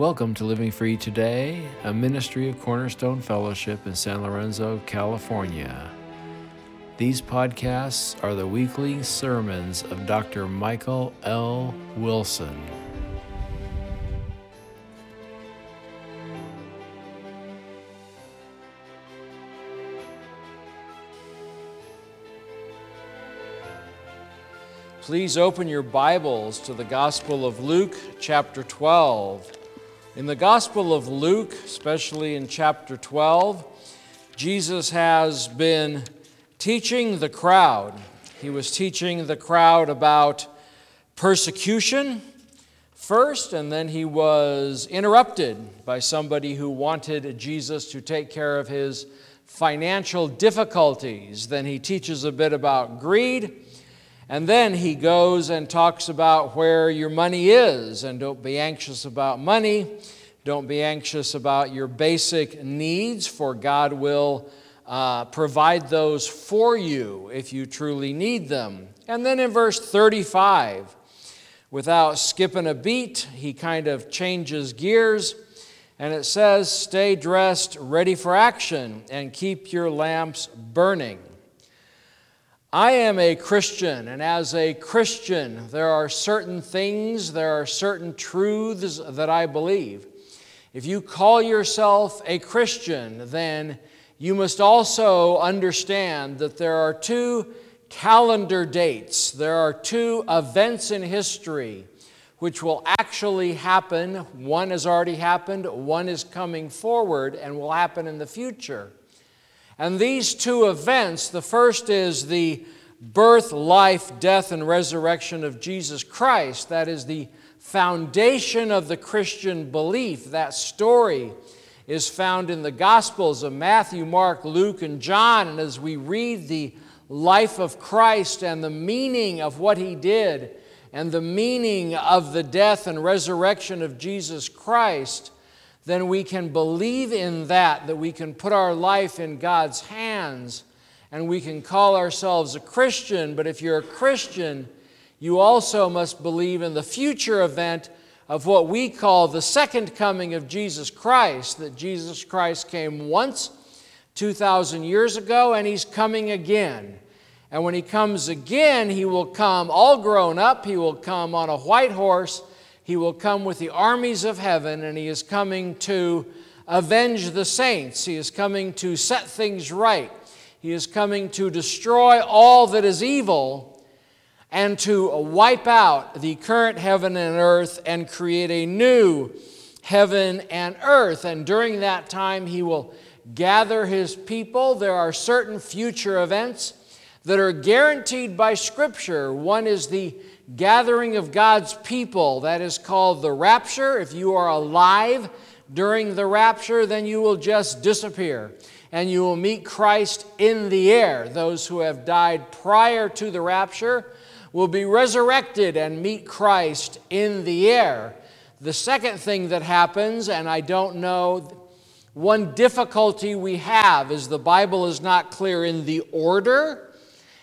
Welcome to Living Free Today, a ministry of Cornerstone Fellowship in San Lorenzo, California. These podcasts are the weekly sermons of Dr. Michael L. Wilson. Please open your Bibles to the Gospel of Luke, chapter 12. In the Gospel of Luke, especially in chapter 12, Jesus has been teaching the crowd. He was teaching the crowd about persecution first, and then he was interrupted by somebody who wanted Jesus to take care of his financial difficulties. Then he teaches a bit about greed. And then he goes and talks about where your money is, and don't be anxious about money. Don't be anxious about your basic needs, for God will uh, provide those for you if you truly need them. And then in verse 35, without skipping a beat, he kind of changes gears. And it says, Stay dressed, ready for action, and keep your lamps burning. I am a Christian, and as a Christian, there are certain things, there are certain truths that I believe. If you call yourself a Christian, then you must also understand that there are two calendar dates, there are two events in history which will actually happen. One has already happened, one is coming forward and will happen in the future. And these two events the first is the birth, life, death, and resurrection of Jesus Christ. That is the foundation of the Christian belief. That story is found in the Gospels of Matthew, Mark, Luke, and John. And as we read the life of Christ and the meaning of what he did, and the meaning of the death and resurrection of Jesus Christ, then we can believe in that, that we can put our life in God's hands and we can call ourselves a Christian. But if you're a Christian, you also must believe in the future event of what we call the second coming of Jesus Christ, that Jesus Christ came once 2,000 years ago and he's coming again. And when he comes again, he will come all grown up, he will come on a white horse he will come with the armies of heaven, and He is coming to avenge the saints. He is coming to set things right. He is coming to destroy all that is evil and to wipe out the current heaven and earth and create a new heaven and earth. And during that time, He will gather His people. There are certain future events that are guaranteed by Scripture. One is the gathering of God's people. That is called the rapture. If you are alive during the rapture, then you will just disappear and you will meet Christ in the air. Those who have died prior to the rapture will be resurrected and meet Christ in the air. The second thing that happens, and I don't know, one difficulty we have is the Bible is not clear in the order,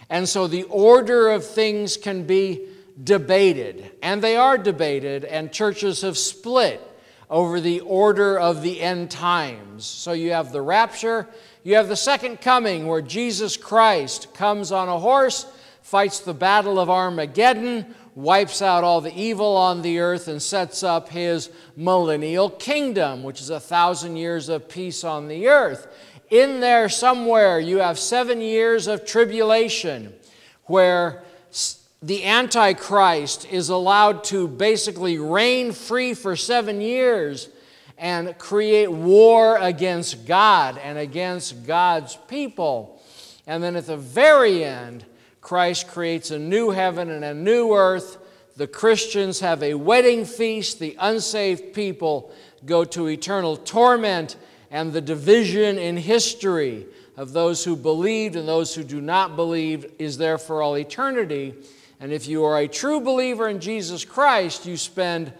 and so the order of things can be debated, and they are debated, and churches have split over the order of the end times. So you have the rapture, you have the second coming where Jesus Christ comes on a horse, fights the battle of Armageddon, wipes out all the evil on the earth, and sets up his millennial kingdom, which is a thousand years of peace on the earth. In there somewhere, you have seven years of tribulation where the Antichrist is allowed to basically reign free for seven years and create war against God and against God's people. And then at the very end, Christ creates a new heaven and a new earth. The Christians have a wedding feast. The unsaved people go to eternal torment. And the division in history of those who believed and those who do not believe is there for all eternity. And if you are a true believer in Jesus Christ, you spend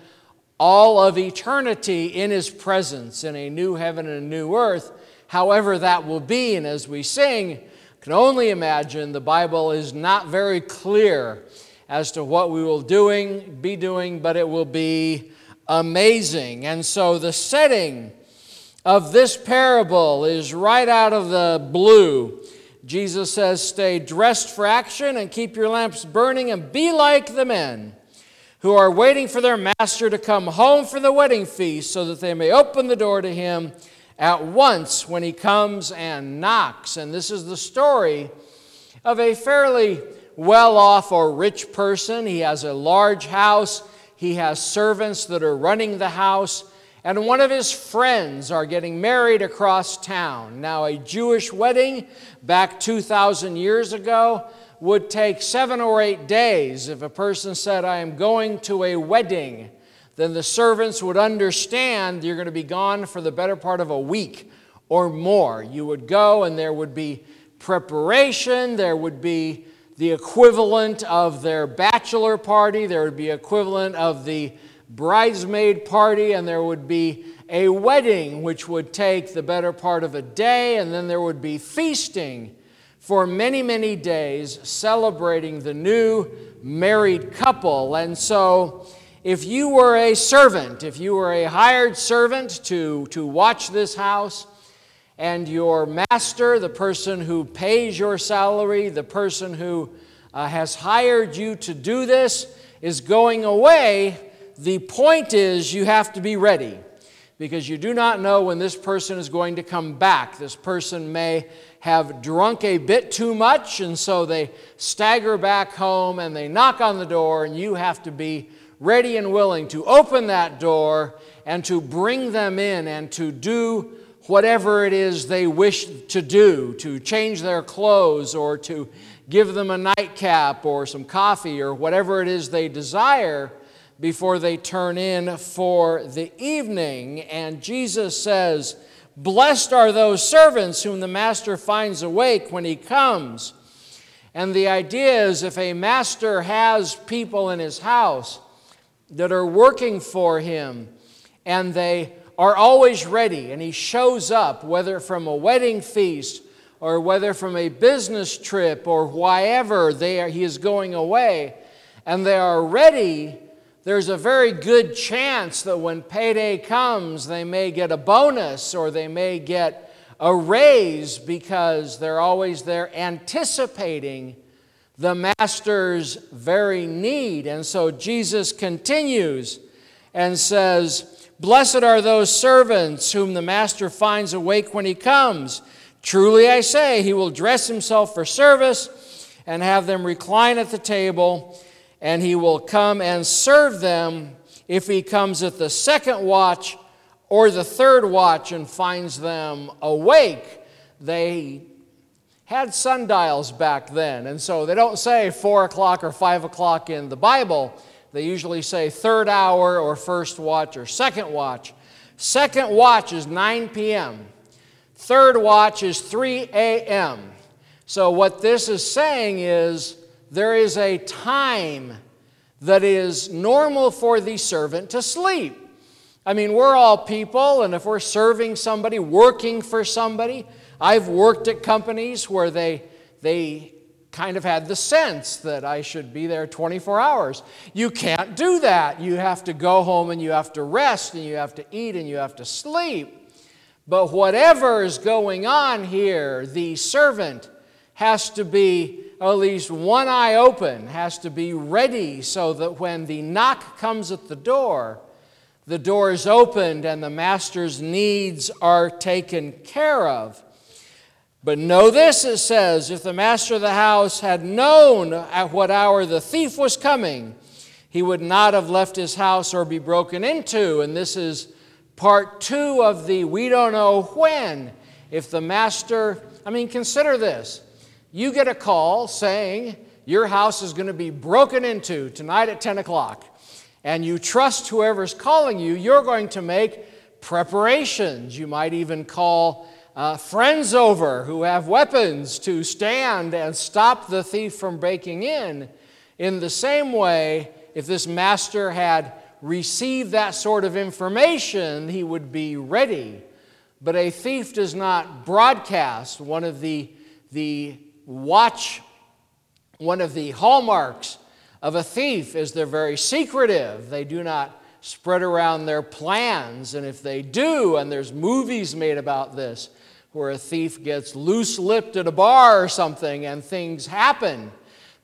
all of eternity in His presence in a new heaven and a new earth, however that will be. And as we sing, can only imagine the Bible is not very clear as to what we will doing, be doing, but it will be amazing. And so the setting of this parable is right out of the blue. Jesus says, Stay dressed for action and keep your lamps burning and be like the men who are waiting for their master to come home from the wedding feast so that they may open the door to him at once when he comes and knocks. And this is the story of a fairly well off or rich person. He has a large house, he has servants that are running the house. And one of his friends are getting married across town. Now, a Jewish wedding back 2,000 years ago would take seven or eight days. If a person said, I am going to a wedding, then the servants would understand you're going to be gone for the better part of a week or more. You would go, and there would be preparation, there would be the equivalent of their bachelor party, there would be equivalent of the bridesmaid party, and there would be a wedding which would take the better part of a day, and then there would be feasting for many, many days celebrating the new married couple. And so, if you were a servant, if you were a hired servant to, to watch this house, and your master, the person who pays your salary, the person who uh, has hired you to do this, is going away, the point is you have to be ready because you do not know when this person is going to come back. This person may have drunk a bit too much, and so they stagger back home and they knock on the door, and you have to be ready and willing to open that door and to bring them in and to do whatever it is they wish to do, to change their clothes or to give them a nightcap or some coffee or whatever it is they desire before they turn in for the evening. And Jesus says, Blessed are those servants whom the master finds awake when he comes. And the idea is if a master has people in his house that are working for him and they are always ready, and he shows up, whether from a wedding feast or whether from a business trip or wherever they are, he is going away, and they are ready there's a very good chance that when payday comes, they may get a bonus or they may get a raise because they're always there anticipating the master's very need. And so Jesus continues and says, Blessed are those servants whom the master finds awake when he comes. Truly I say, he will dress himself for service and have them recline at the table and he will come and serve them if he comes at the second watch or the third watch and finds them awake. They had sundials back then, and so they don't say four o'clock or five o'clock in the Bible. They usually say third hour or first watch or second watch. Second watch is 9 p.m., third watch is 3 a.m. So, what this is saying is there is a time that is normal for the servant to sleep. I mean, we're all people, and if we're serving somebody, working for somebody, I've worked at companies where they, they kind of had the sense that I should be there 24 hours. You can't do that. You have to go home and you have to rest and you have to eat and you have to sleep. But whatever is going on here, the servant has to be at least one eye open, has to be ready so that when the knock comes at the door, the door is opened and the master's needs are taken care of. But know this, it says, if the master of the house had known at what hour the thief was coming, he would not have left his house or be broken into. And this is part two of the we don't know when. If the master, I mean, consider this you get a call saying your house is going to be broken into tonight at 10 o'clock, and you trust whoever's calling you, you're going to make preparations. You might even call uh, friends over who have weapons to stand and stop the thief from breaking in. In the same way, if this master had received that sort of information, he would be ready. But a thief does not broadcast one of the, the watch, one of the hallmarks of a thief is they're very secretive. They do not spread around their plans. And if they do, and there's movies made about this, where a thief gets loose lipped at a bar or something and things happen.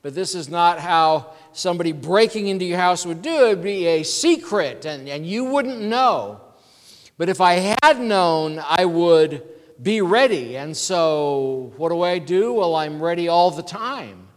But this is not how somebody breaking into your house would do it. Would be a secret, and, and you wouldn't know. But if I had known, I would be ready. And so, what do I do? Well, I'm ready all the time.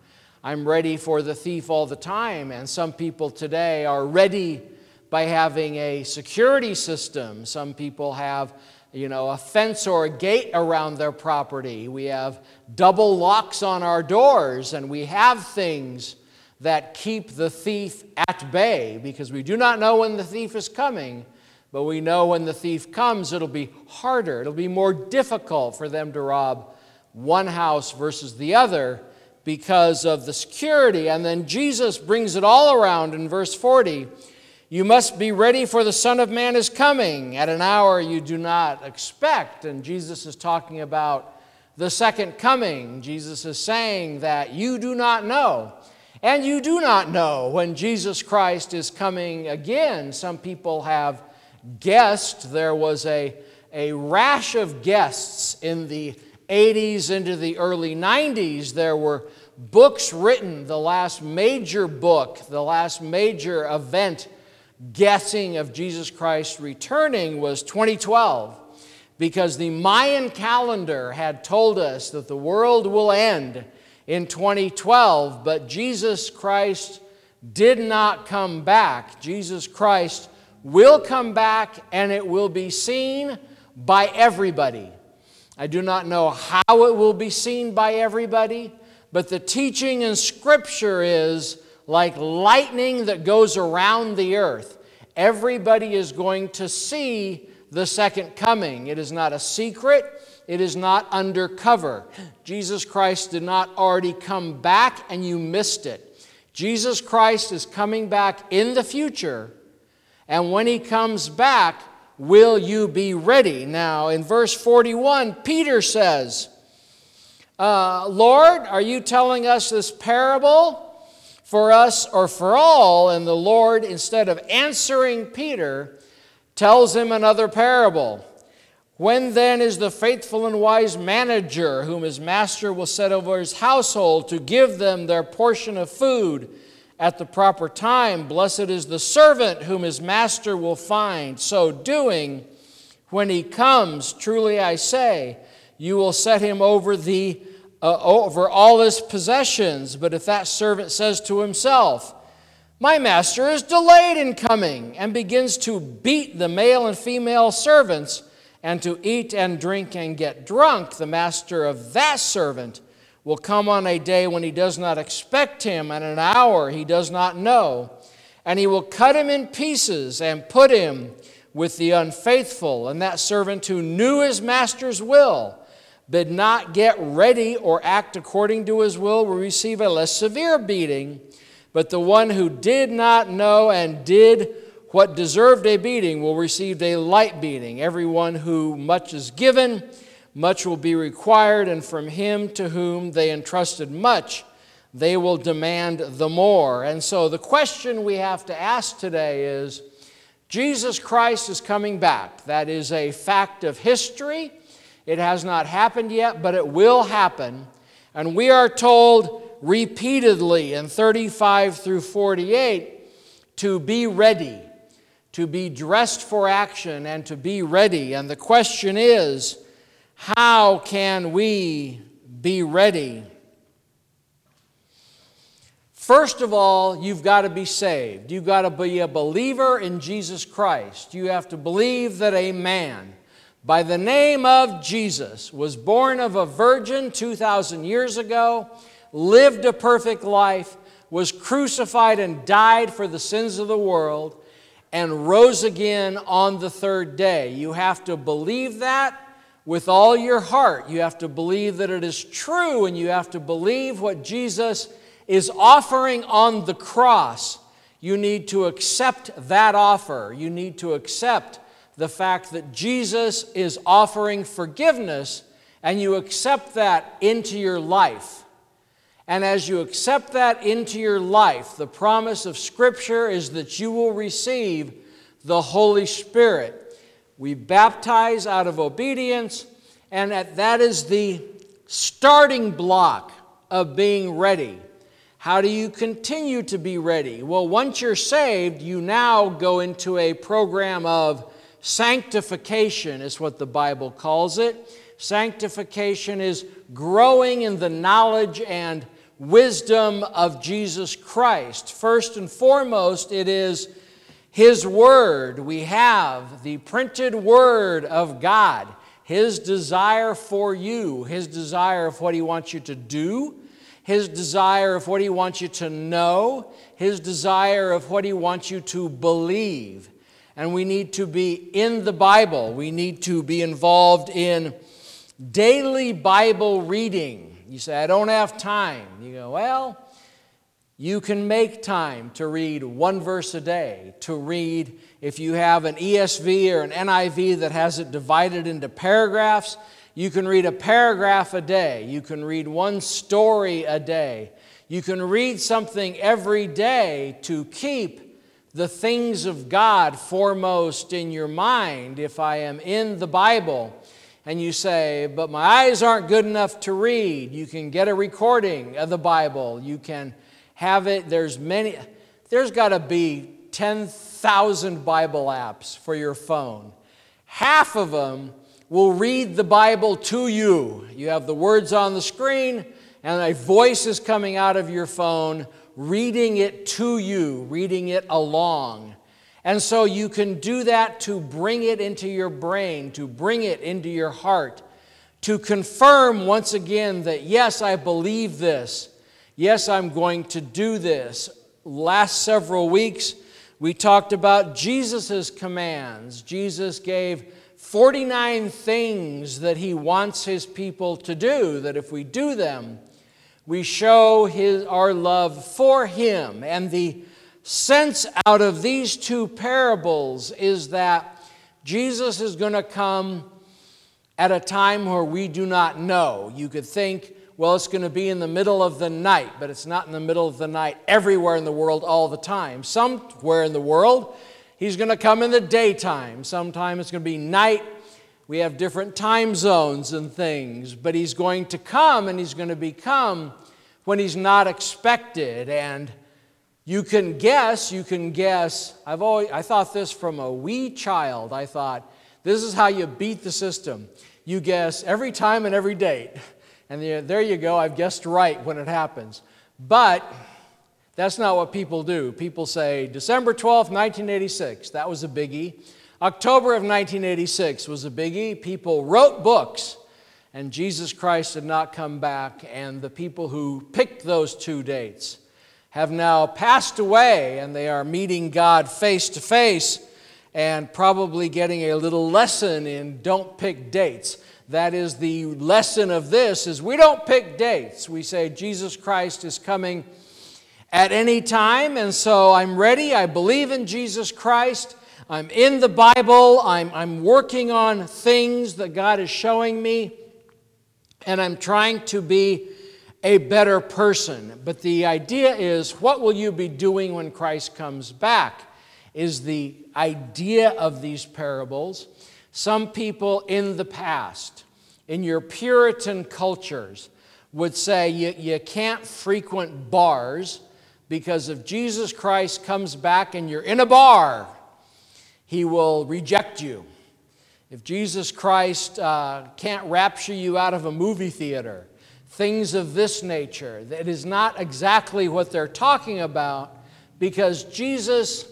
I'm ready for the thief all the time. And some people today are ready by having a security system. Some people have, you know, a fence or a gate around their property. We have double locks on our doors, and we have things that keep the thief at bay because we do not know when the thief is coming. But we know when the thief comes, it'll be harder. It'll be more difficult for them to rob one house versus the other because of the security. And then Jesus brings it all around in verse 40 You must be ready, for the Son of Man is coming at an hour you do not expect. And Jesus is talking about the second coming. Jesus is saying that you do not know. And you do not know when Jesus Christ is coming again. Some people have guest. There was a, a rash of guests in the 80s into the early 90s. There were books written, the last major book, the last major event guessing of Jesus Christ returning was 2012 because the Mayan calendar had told us that the world will end in 2012, but Jesus Christ did not come back. Jesus Christ will come back and it will be seen by everybody. I do not know how it will be seen by everybody, but the teaching in Scripture is like lightning that goes around the earth. Everybody is going to see the second coming. It is not a secret, it is not undercover. Jesus Christ did not already come back and you missed it. Jesus Christ is coming back in the future and when he comes back, will you be ready? Now, in verse 41, Peter says, uh, Lord, are you telling us this parable for us or for all? And the Lord, instead of answering Peter, tells him another parable. When then is the faithful and wise manager, whom his master will set over his household to give them their portion of food? At the proper time. Blessed is the servant whom his master will find so doing when he comes. Truly I say, you will set him over the uh, over all his possessions. But if that servant says to himself, My master is delayed in coming, and begins to beat the male and female servants, and to eat and drink and get drunk, the master of that servant will come on a day when he does not expect him, and an hour he does not know. And he will cut him in pieces and put him with the unfaithful. And that servant who knew his master's will, did not get ready or act according to his will, will receive a less severe beating. But the one who did not know and did what deserved a beating will receive a light beating. Everyone who much is given, much will be required, and from him to whom they entrusted much, they will demand the more. And so the question we have to ask today is Jesus Christ is coming back. That is a fact of history. It has not happened yet, but it will happen. And we are told repeatedly in 35 through 48 to be ready, to be dressed for action, and to be ready. And the question is, how can we be ready? First of all, you've got to be saved. You've got to be a believer in Jesus Christ. You have to believe that a man by the name of Jesus was born of a virgin 2,000 years ago, lived a perfect life, was crucified and died for the sins of the world, and rose again on the third day. You have to believe that with all your heart. You have to believe that it is true, and you have to believe what Jesus is offering on the cross. You need to accept that offer. You need to accept the fact that Jesus is offering forgiveness, and you accept that into your life. And as you accept that into your life, the promise of Scripture is that you will receive the Holy Spirit. We baptize out of obedience, and that is the starting block of being ready. How do you continue to be ready? Well, once you're saved, you now go into a program of sanctification, is what the Bible calls it. Sanctification is growing in the knowledge and wisdom of Jesus Christ. First and foremost, it is His Word. We have the printed Word of God, His desire for you, His desire of what He wants you to do, His desire of what He wants you to know, His desire of what He wants you to believe. And we need to be in the Bible, we need to be involved in daily Bible reading. You say, I don't have time. You go, well, you can make time to read one verse a day, to read, if you have an ESV or an NIV that has it divided into paragraphs, you can read a paragraph a day. You can read one story a day. You can read something every day to keep the things of God foremost in your mind. If I am in the Bible, and you say, But my eyes aren't good enough to read, you can get a recording of the Bible. You can have it. There's many, there's got to be 10,000 Bible apps for your phone. Half of them will read the Bible to you. You have the words on the screen, and a voice is coming out of your phone reading it to you, reading it along. And so you can do that to bring it into your brain, to bring it into your heart, to confirm once again that, yes, I believe this. Yes, I'm going to do this. Last several weeks, we talked about Jesus' commands. Jesus gave 49 things that he wants his people to do, that if we do them, we show his, our love for him and the sense out of these two parables is that Jesus is going to come at a time where we do not know. You could think, well, it's going to be in the middle of the night, but it's not in the middle of the night everywhere in the world all the time. Somewhere in the world, he's going to come in the daytime. Sometime it's going to be night. We have different time zones and things, but he's going to come and he's going to become when he's not expected. And you can guess, you can guess. I've always, I thought this from a wee child. I thought, this is how you beat the system. You guess every time and every date. And there you go, I've guessed right when it happens. But that's not what people do. People say December 12th, 1986, that was a biggie. October of 1986 was a biggie. People wrote books, and Jesus Christ did not come back, and the people who picked those two dates have now passed away and they are meeting God face to face and probably getting a little lesson in don't pick dates. That is the lesson of this is we don't pick dates. We say Jesus Christ is coming at any time and so I'm ready. I believe in Jesus Christ. I'm in the Bible. I'm, I'm working on things that God is showing me and I'm trying to be a better person. But the idea is what will you be doing when Christ comes back? Is the idea of these parables. Some people in the past, in your Puritan cultures, would say you, you can't frequent bars because if Jesus Christ comes back and you're in a bar, he will reject you. If Jesus Christ uh, can't rapture you out of a movie theater, things of this nature. That is not exactly what they're talking about because Jesus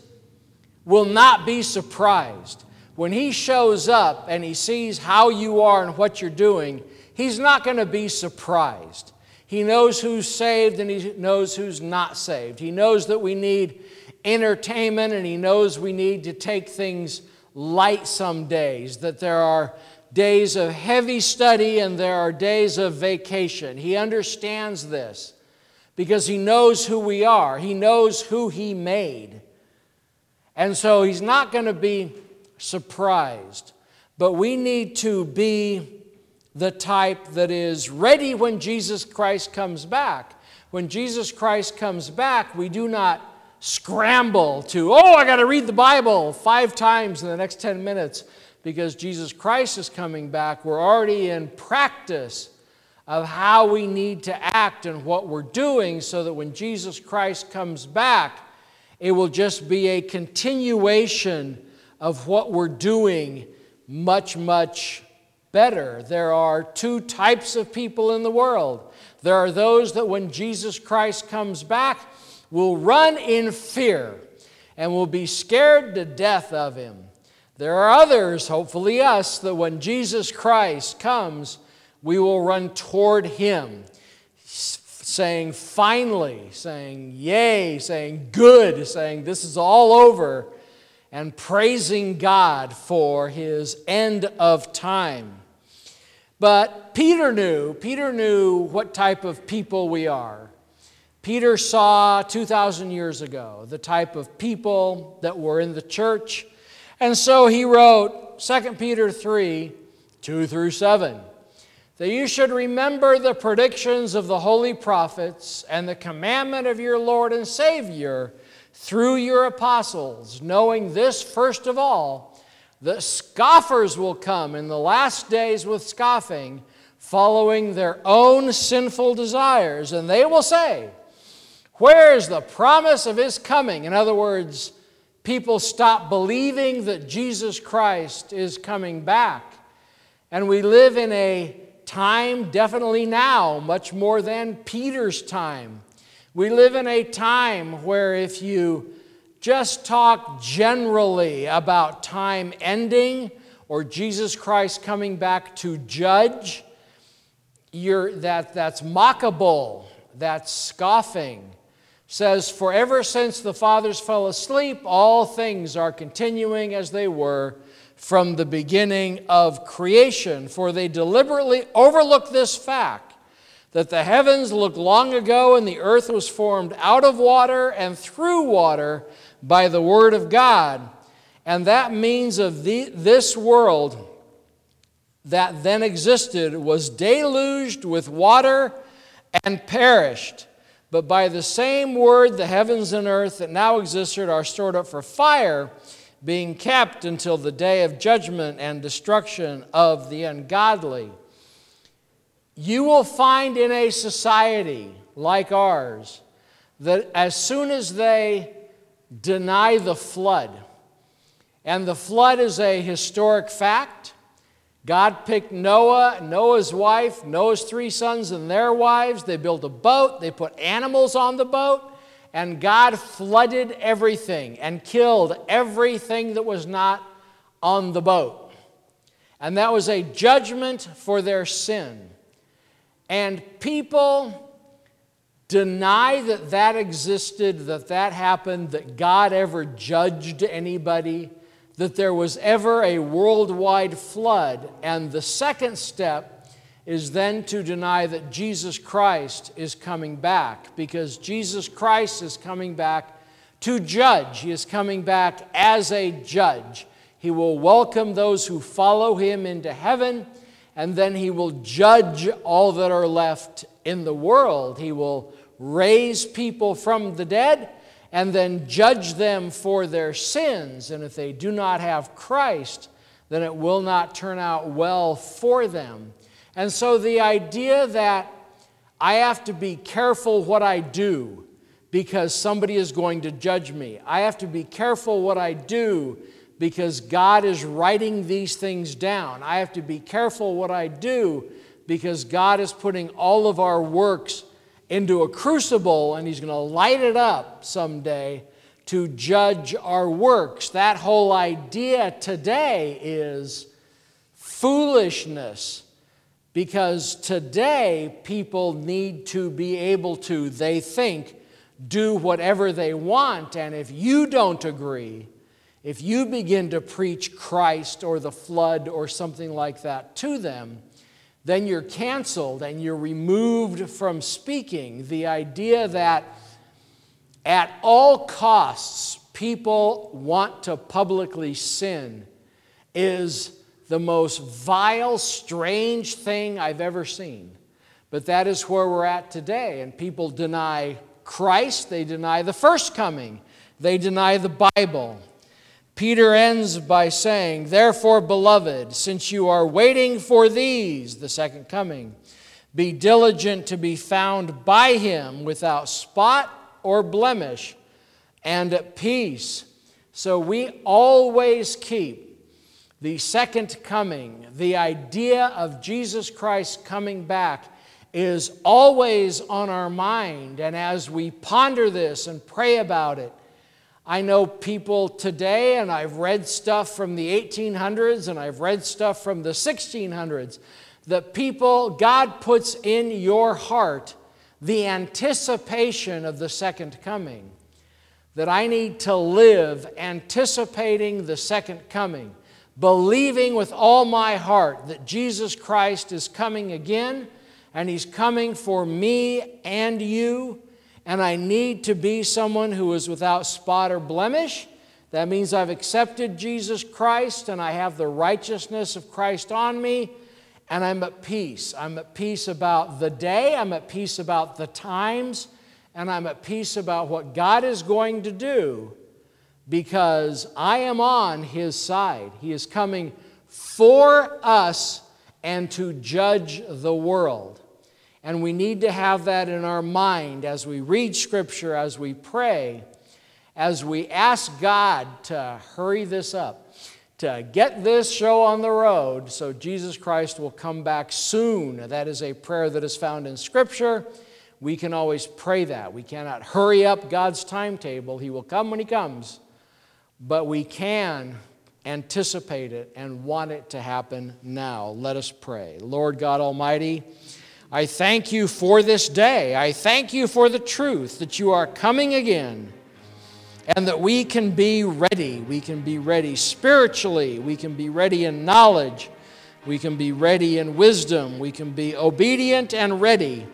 will not be surprised. When he shows up and he sees how you are and what you're doing, he's not going to be surprised. He knows who's saved and he knows who's not saved. He knows that we need entertainment and he knows we need to take things light some days, that there are days of heavy study and there are days of vacation. He understands this because he knows who we are, he knows who he made. And so he's not going to be surprised. But we need to be the type that is ready when Jesus Christ comes back. When Jesus Christ comes back, we do not scramble to, oh, I got to read the Bible five times in the next 10 minutes because Jesus Christ is coming back. We're already in practice of how we need to act and what we're doing so that when Jesus Christ comes back, it will just be a continuation of what we're doing much, much better. There are two types of people in the world. There are those that when Jesus Christ comes back will run in fear and will be scared to death of him. There are others, hopefully us, that when Jesus Christ comes, we will run toward him, saying, finally, saying, yay, saying, good, saying, this is all over, and praising God for his end of time. But Peter knew, Peter knew what type of people we are. Peter saw 2,000 years ago the type of people that were in the church. And so he wrote 2 Peter 3 2 through 7 that you should remember the predictions of the holy prophets and the commandment of your Lord and Savior through your apostles, knowing this first of all, that scoffers will come in the last days with scoffing, following their own sinful desires, and they will say, Where is the promise of his coming? In other words, people stop believing that Jesus Christ is coming back. And we live in a time, definitely now, much more than Peter's time. We live in a time where if you just talk generally about time ending or Jesus Christ coming back to judge, you're, that, that's mockable, that's scoffing. Says, For ever since the fathers fell asleep, all things are continuing as they were from the beginning of creation, for they deliberately overlook this fact that the heavens looked long ago and the earth was formed out of water and through water by the word of God. And that means of the, this world that then existed was deluged with water and perished. But by the same word, the heavens and earth that now existed are stored up for fire being kept until the day of judgment and destruction of the ungodly. You will find in a society like ours that as soon as they deny the flood, and the flood is a historic fact, God picked Noah, Noah's wife, Noah's three sons, and their wives. They built a boat, they put animals on the boat, and God flooded everything and killed everything that was not on the boat. And that was a judgment for their sin. And people deny that that existed, that that happened, that God ever judged anybody, that there was ever a worldwide flood. And the second step is then to deny that Jesus Christ is coming back because Jesus Christ is coming back to judge. He is coming back as a judge. He will welcome those who follow him into heaven, and then he will judge all that are left in the world. He will raise people from the dead and then judge them for their sins. And if they do not have Christ, then it will not turn out well for them. And so the idea that I have to be careful what I do because somebody is going to judge me, I have to be careful what I do because God is writing these things down, I have to be careful what I do because God is putting all of our works into a crucible and He's going to light it up someday to judge our works. That whole idea today is foolishness because today, people need to be able to, they think, do whatever they want. And if you don't agree, if you begin to preach Christ or the flood or something like that to them, then you're canceled and you're removed from speaking. The idea that at all costs people want to publicly sin is the most vile, strange thing I've ever seen. But that is where we're at today, and people deny Christ, they deny the first coming, they deny the Bible. Peter ends by saying, Therefore, beloved, since you are waiting for these, the second coming, be diligent to be found by him without spot or blemish and at peace. So we always keep the second coming, the idea of Jesus Christ coming back is always on our mind. And as we ponder this and pray about it, I know people today, and I've read stuff from the 1800s and I've read stuff from the 1600s, that people, God puts in your heart the anticipation of the second coming. That I need to live anticipating the second coming, believing with all my heart that Jesus Christ is coming again and He's coming for me and you and I need to be someone who is without spot or blemish. That means I've accepted Jesus Christ and I have the righteousness of Christ on me, and I'm at peace. I'm at peace about the day, I'm at peace about the times, and I'm at peace about what God is going to do because I am on His side. He is coming for us and to judge the world. And we need to have that in our mind as we read Scripture, as we pray, as we ask God to hurry this up, to get this show on the road so Jesus Christ will come back soon. That is a prayer that is found in Scripture. We can always pray that. We cannot hurry up God's timetable. He will come when He comes. But we can anticipate it and want it to happen now. Let us pray. Lord God Almighty, I thank you for this day. I thank you for the truth that you are coming again and that we can be ready. We can be ready spiritually, we can be ready in knowledge, we can be ready in wisdom, we can be obedient and ready.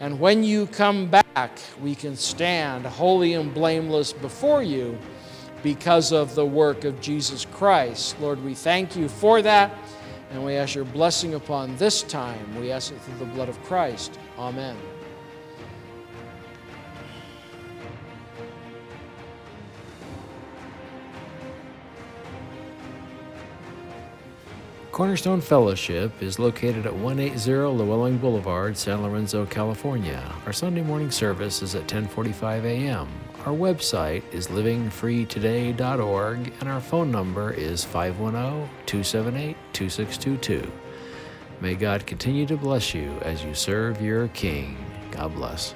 And when you come back, we can stand holy and blameless before you because of the work of Jesus Christ. Lord, we thank you for that. And we ask your blessing upon this time. We ask it through the blood of Christ. Amen. Cornerstone Fellowship is located at 180 Lewelling Boulevard, San Lorenzo, California. Our Sunday morning service is at 10:45 a.m. Our website is livingfreetoday.org and our phone number is 510-278-2622. May God continue to bless you as you serve your King. God bless.